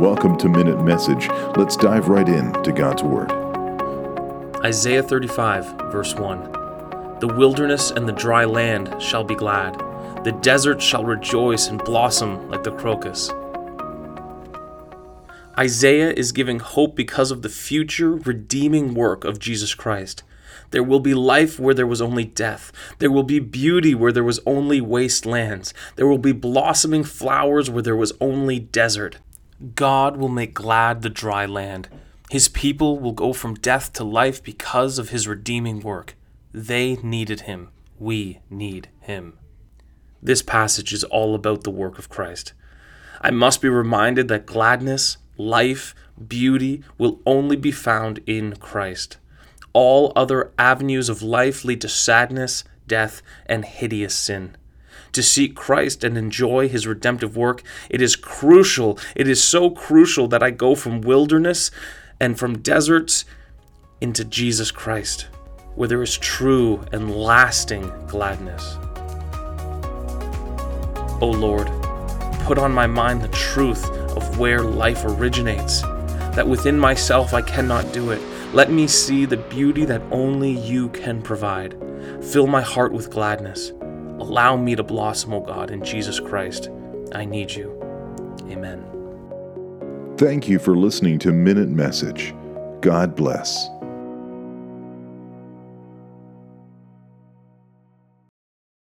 Welcome to Minute Message. Let's dive right in to God's Word. Isaiah 35, verse 1 The wilderness and the dry land shall be glad, the desert shall rejoice and blossom like the crocus. Isaiah is giving hope because of the future redeeming work of Jesus Christ. There will be life where there was only death. There will be beauty where there was only wastelands. There will be blossoming flowers where there was only desert. God will make glad the dry land. His people will go from death to life because of his redeeming work. They needed him. We need him. This passage is all about the work of Christ. I must be reminded that gladness, life, beauty will only be found in Christ. All other avenues of life lead to sadness, death, and hideous sin to seek Christ and enjoy his redemptive work. It is crucial. It is so crucial that I go from wilderness and from deserts into Jesus Christ, where there is true and lasting gladness. O oh Lord, put on my mind the truth of where life originates, that within myself I cannot do it. Let me see the beauty that only you can provide. Fill my heart with gladness. Allow me to blossom, O God, in Jesus Christ. I need you. Amen. Thank you for listening to Minute Message. God bless.